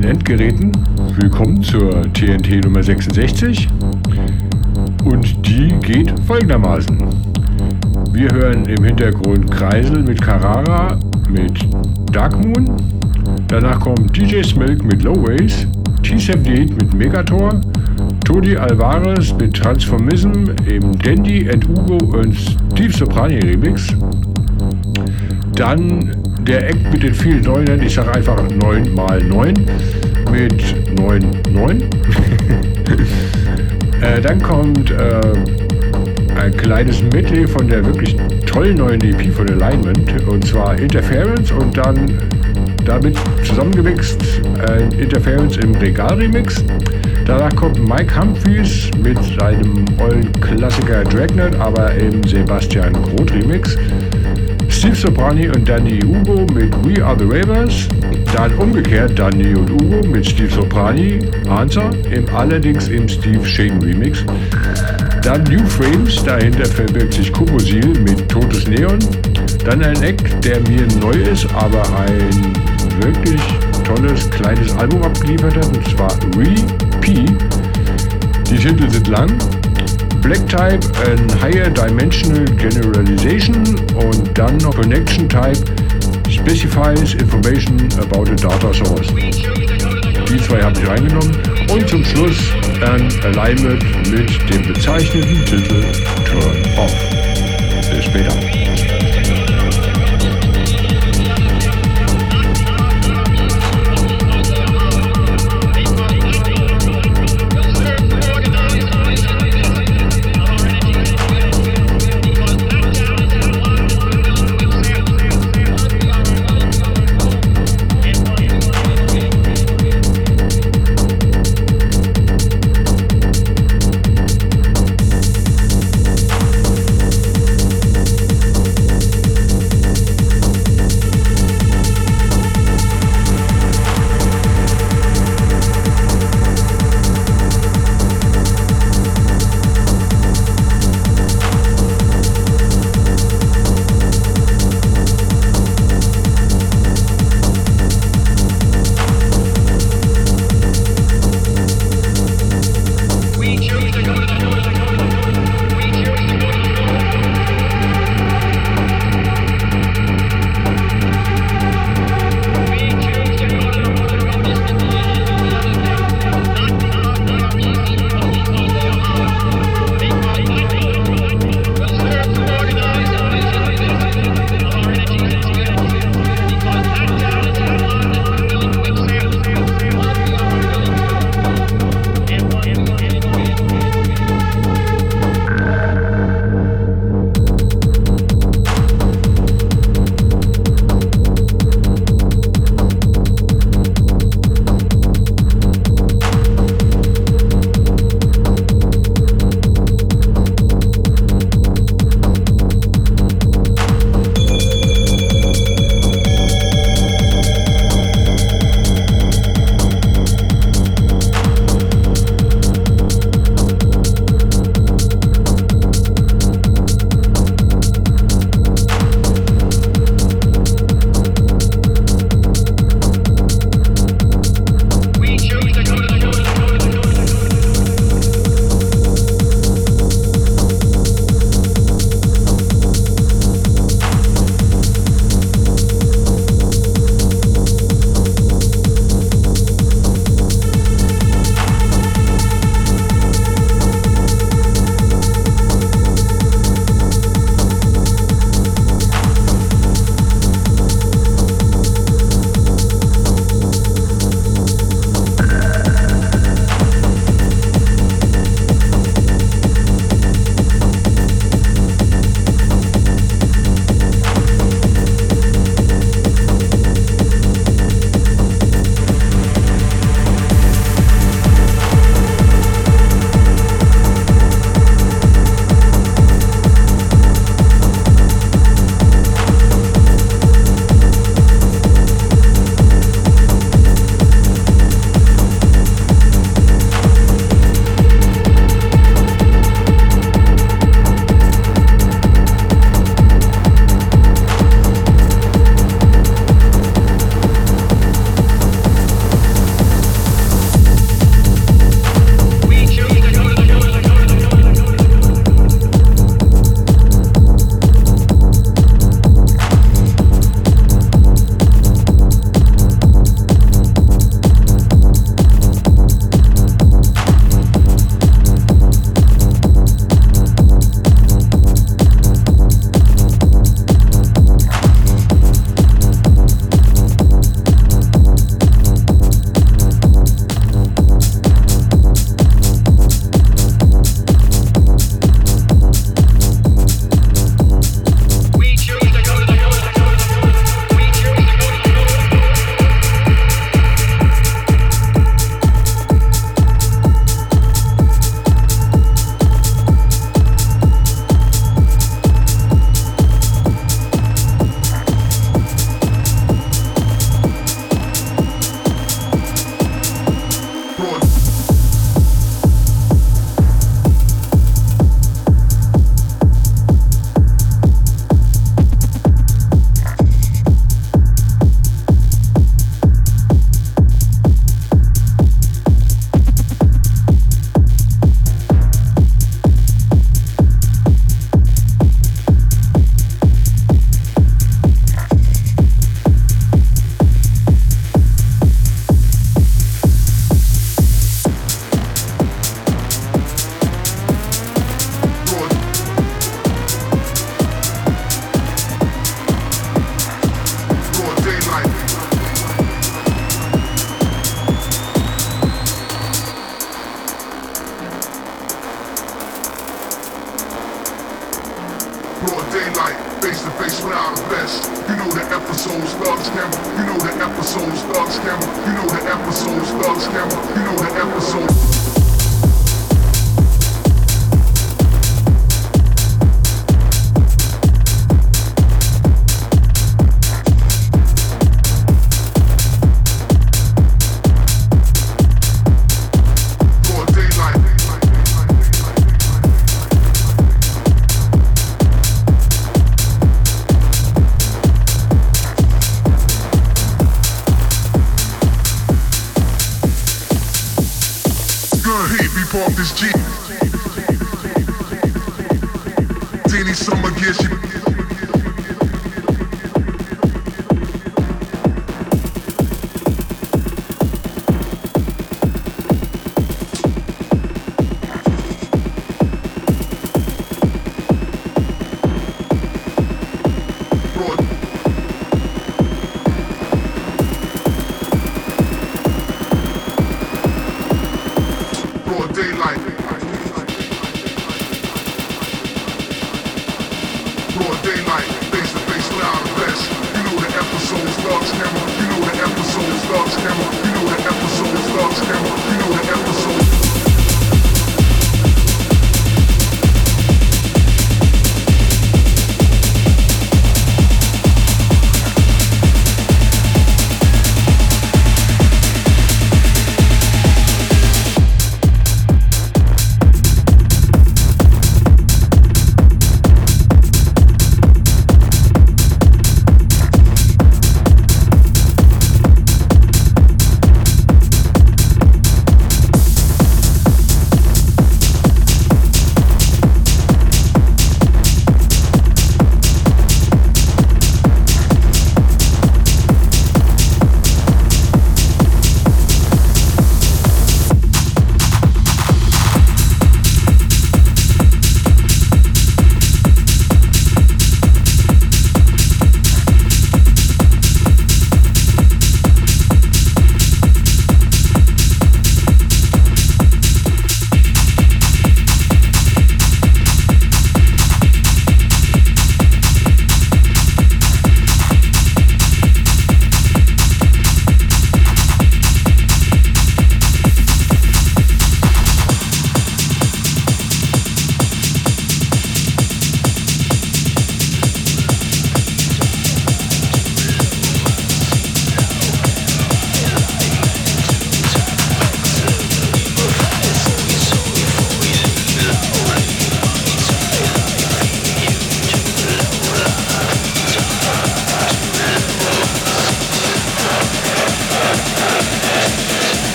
Den Endgeräten. Willkommen zur TNT Nummer 66. Und die geht folgendermaßen. Wir hören im Hintergrund Kreisel mit Carrara mit Dark Moon. Danach kommt DJ Smilk mit Low Ways, T78 mit Megator, Todi Alvarez mit Transformism im Dandy and Ugo und Steve Soprani Remix. Dann der Eck mit den vielen Neunern, ich sage einfach 9 mal 9 mit 9, 9. äh, dann kommt äh, ein kleines Medley von der wirklich tollen neuen EP von Alignment und zwar Interference und dann damit zusammengemixt äh, Interference im Regal-Remix. Danach kommt Mike Humphries mit seinem ollen Klassiker Dragnet, aber im Sebastian Groth Remix. Steve Soprani und Danny Ugo mit We Are the Ravers. Dann umgekehrt Danny und Ugo mit Steve Soprani, Answer, im, allerdings im Steve Shane Remix. Dann New Frames, dahinter verbirgt sich Kubosil mit Totes Neon. Dann ein Eck, der mir neu ist, aber ein wirklich tolles kleines Album abgeliefert hat, und zwar Re-P. Die Titel sind lang, Black Type, ein Higher Dimensional Generalization und dann noch Connection Type specifies information about a data source. Die zwei habe ich reingenommen und zum Schluss ein Alignment mit dem bezeichneten Titel Turn Off. Bis später.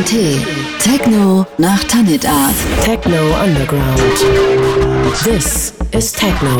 TNT. Techno nach Tanit Art. Techno Underground. This is Techno.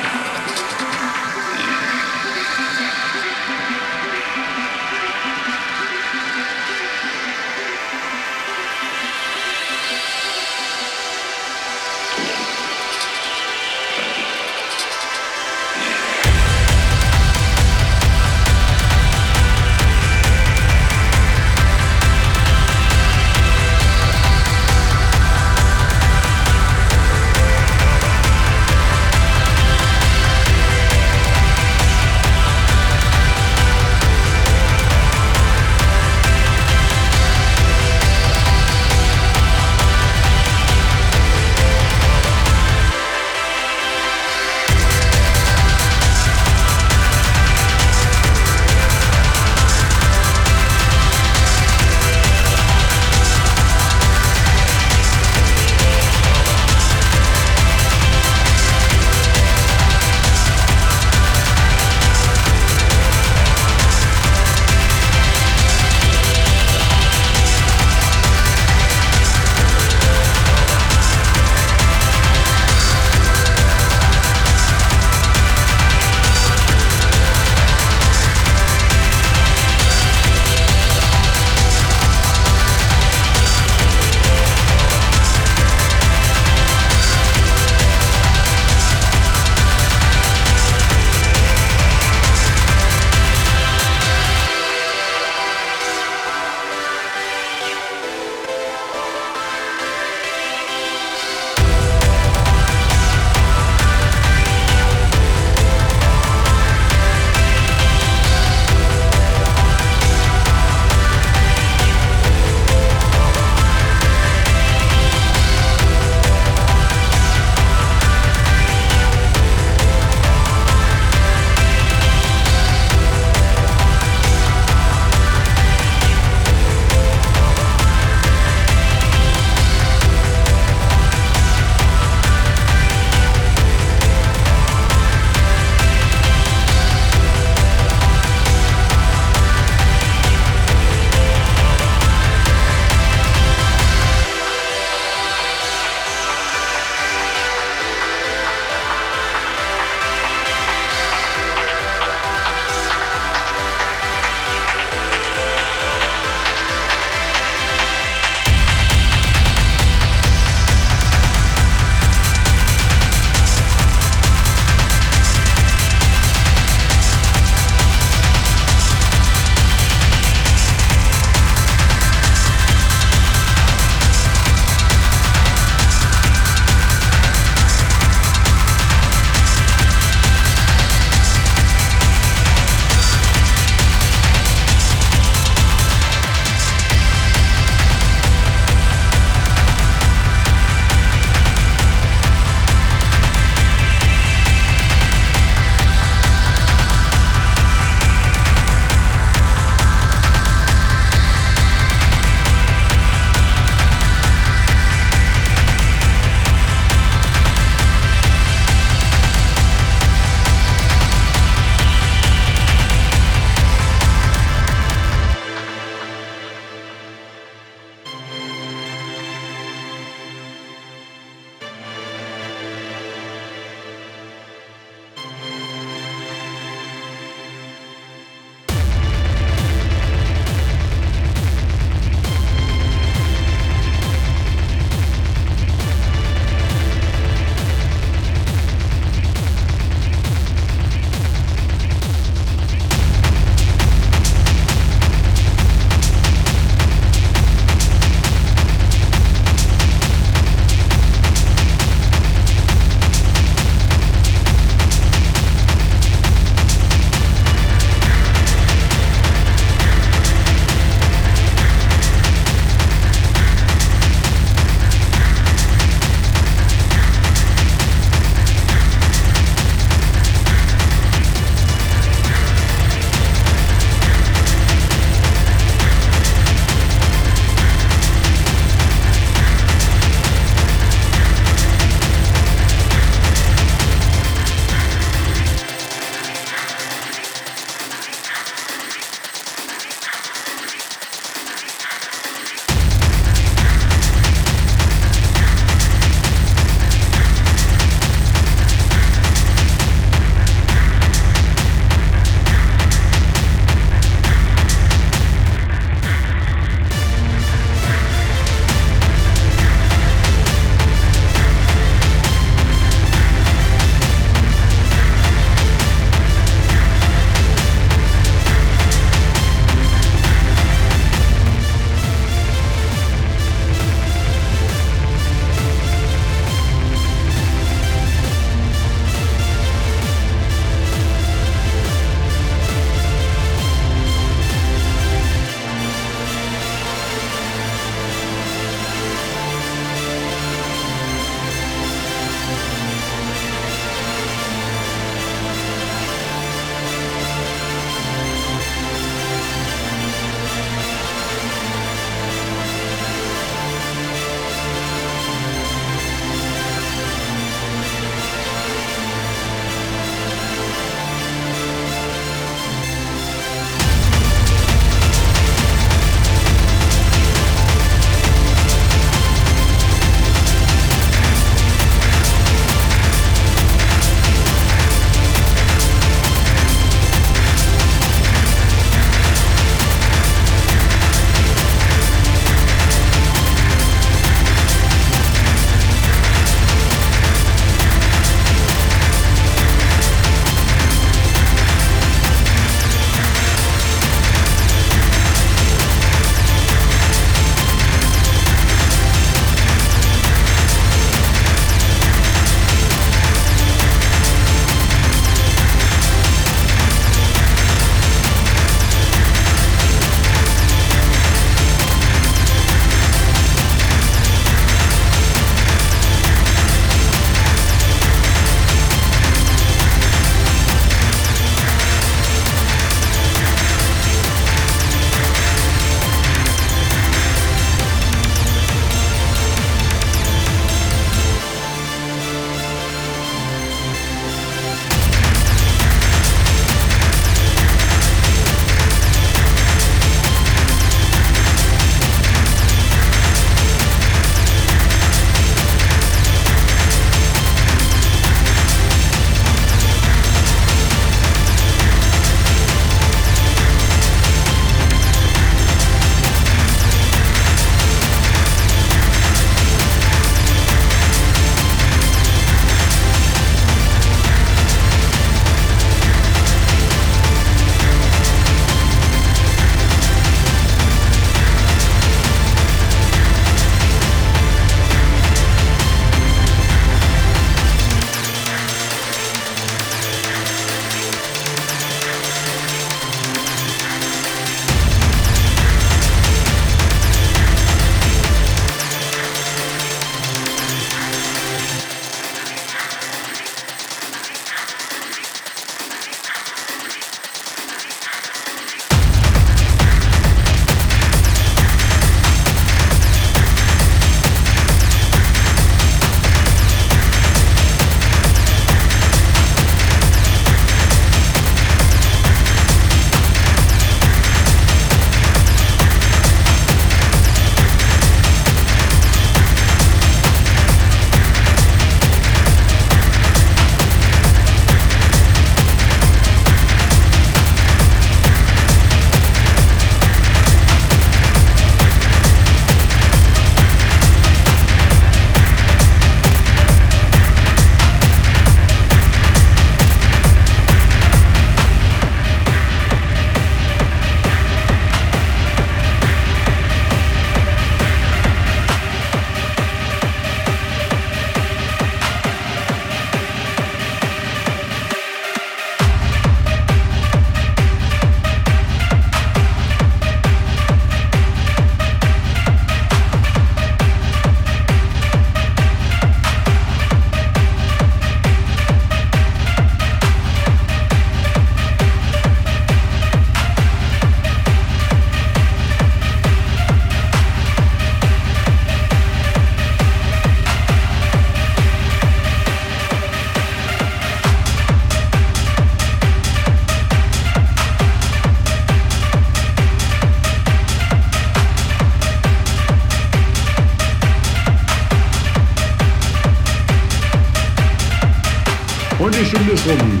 Stunde ist rum.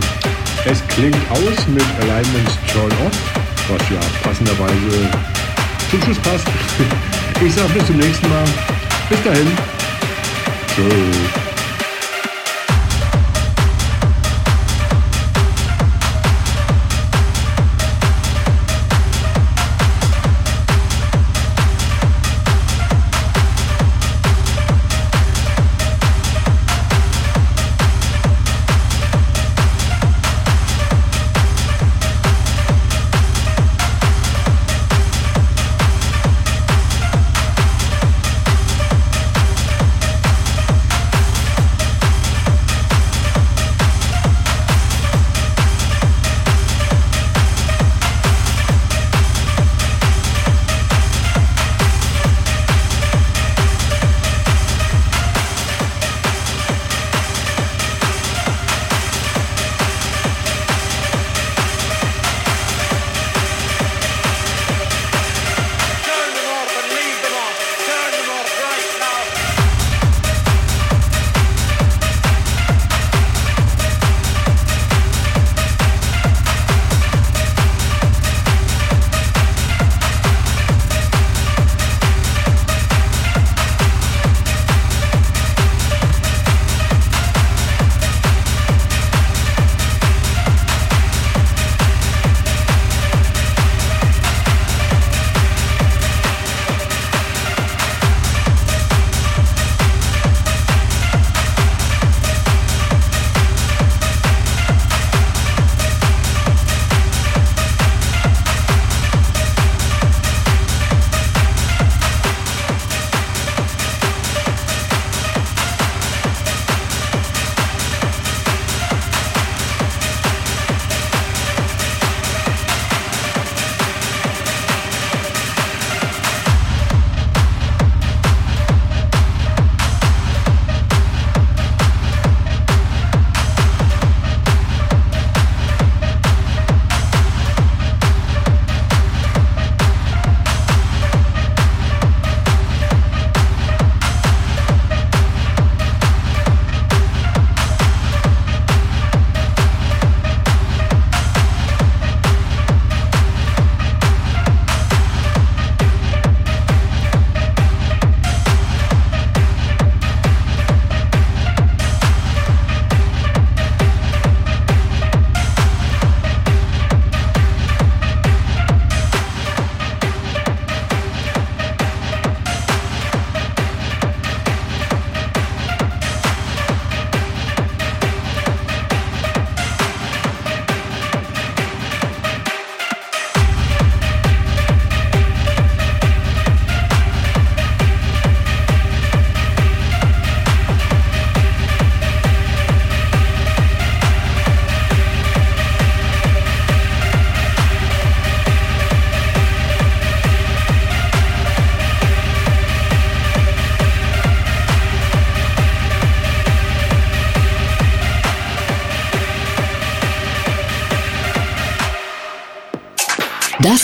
Es klingt aus mit Alignments Turn Off, was ja passenderweise zum Schluss passt. Ich sag bis zum nächsten Mal. Bis dahin. Tschüss.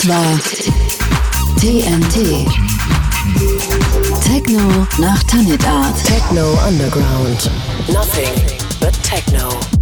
Das war TNT. Techno nach Tanit Art. Techno Underground. Nothing but techno.